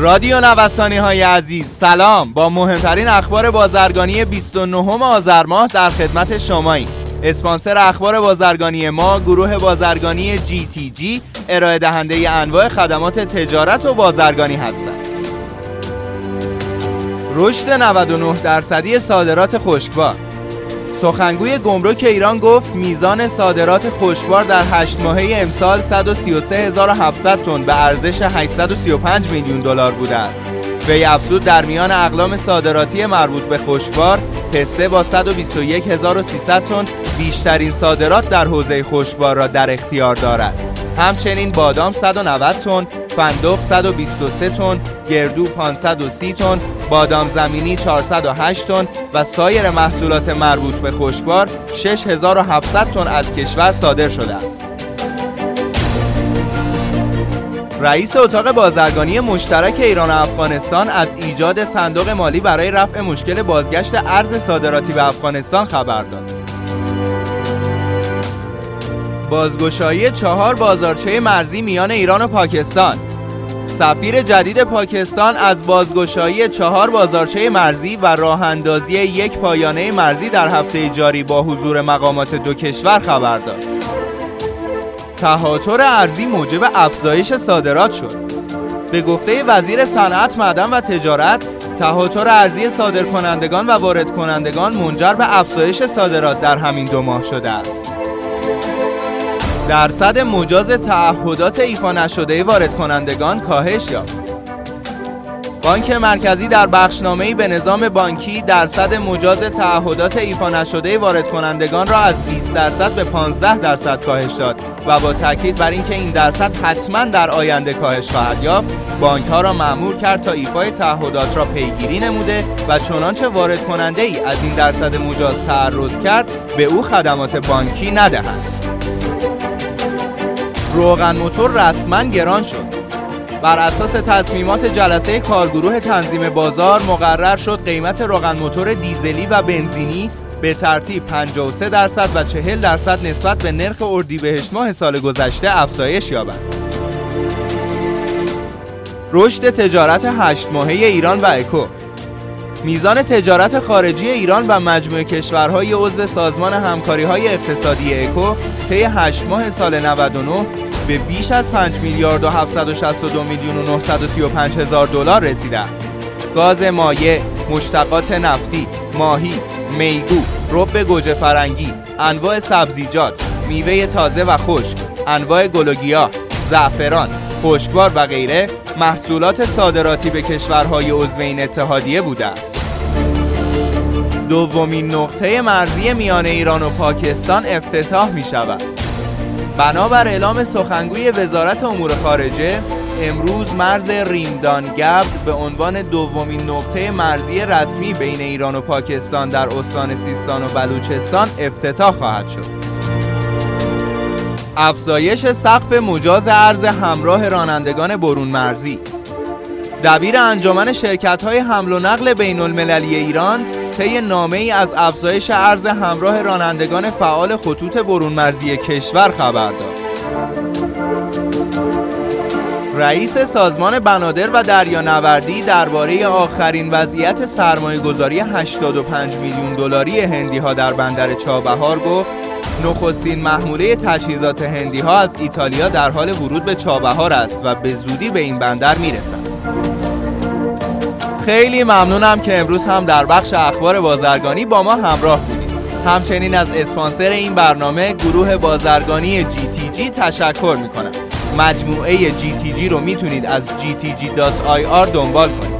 رادیو نوسانی های عزیز سلام. با مهمترین اخبار بازرگانی 29 آذر ماه در خدمت شماییم. اسپانسر اخبار بازرگانی ما گروه بازرگانی جی تی جی ارائه دهنده انواع خدمات تجارت و بازرگانی هستند. رشد 99 درصدی صادرات خشکبار. سخنگوی گمرک ایران گفت میزان صادرات خشکبار در 8 ماهه امسال 133700 تن به ارزش 835 میلیون دلار بوده است. وی افزود در میان اقلام صادراتی مربوط به خشکبار پسته با 121300 تن بیشترین صادرات در حوزه خشکبار را در اختیار دارد. همچنین بادام 190 تن، فندق 123 تن، گردو 530 تن، بادام زمینی 408 تن و سایر محصولات مربوط به خشکبار 6700 تن از کشور صادر شده است. رئیس اتاق بازرگانی مشترک ایران و افغانستان از ایجاد صندوق مالی برای رفع مشکل بازگشت ارز صادراتی به افغانستان خبر داد. بازگشایی چهار بازارچه مرزی میان ایران و پاکستان سفیر جدید پاکستان از بازگشایی چهار بازارچه مرزی و راه اندازی یک پایانه مرزی در هفته جاری با حضور مقامات دو کشور خبر داد. تهاتر ارزی موجب افزایش صادرات شد. به گفته وزیر صنعت، معدن و تجارت، تهاتر ارزی صادرکنندگان و وارد کنندگان منجر به افزایش صادرات در همین دو ماه شده است. درصد مجاز تعهدات ایفا نشده وارد کنندگان کاهش یافت. بانک مرکزی در بخشنامه‌ای به نظام بانکی درصد مجاز تعهدات ایفا نشده وارد کنندگان را از 20 درصد به 15 درصد کاهش داد و با تاکید بر اینکه این درصد حتما در آینده کاهش خواهد یافت بانک ها را مأمور کرد تا ایفای تعهدات را پیگیری نموده و چنانچه وارد کننده ای از این درصد مجاز تعرض کرد به او خدمات بانکی ندهند روغن موتور رسما گران شد بر اساس تصمیمات جلسه کارگروه تنظیم بازار مقرر شد قیمت روغن موتور دیزلی و بنزینی به ترتیب 53 درصد و 40 درصد نسبت به نرخ اردیبهشت ماه سال گذشته افزایش یابد. رشد تجارت هشت ماهه ایران و اکو میزان تجارت خارجی ایران و مجموع کشورهای عضو سازمان همکاری های اقتصادی اکو طی 8 ماه سال 99 به بیش از 5 میلیارد و 762 میلیون و 935 هزار دلار رسیده است. گاز مایع، مشتقات نفتی، ماهی، میگو، رب گوجه فرنگی، انواع سبزیجات، میوه تازه و خشک، انواع گل و گیاه، زعفران، خشکبار و غیره محصولات صادراتی به کشورهای عضو این اتحادیه بوده است. دومین نقطه مرزی میان ایران و پاکستان افتتاح می شود. بنابر اعلام سخنگوی وزارت امور خارجه امروز مرز ریمدان گبد به عنوان دومین نقطه مرزی رسمی بین ایران و پاکستان در استان سیستان و بلوچستان افتتاح خواهد شد. افزایش سقف مجاز ارز همراه رانندگان برون مرزی دبیر انجمن شرکت های حمل و نقل بین المللی ایران طی نامه ای از افزایش ارز همراه رانندگان فعال خطوط برون مرزی کشور خبر داد. رئیس سازمان بنادر و دریانوردی درباره آخرین وضعیت سرمایه گذاری 85 میلیون دلاری هندی ها در بندر چابهار گفت نخستین محموله تجهیزات هندی ها از ایتالیا در حال ورود به چابهار است و به زودی به این بندر می‌رسند. خیلی ممنونم که امروز هم در بخش اخبار بازرگانی با ما همراه بودید. همچنین از اسپانسر این برنامه گروه بازرگانی جی تی جی تشکر می‌کنم. مجموعه جی تی جی رو می‌تونید از gtg.ir دنبال کنید.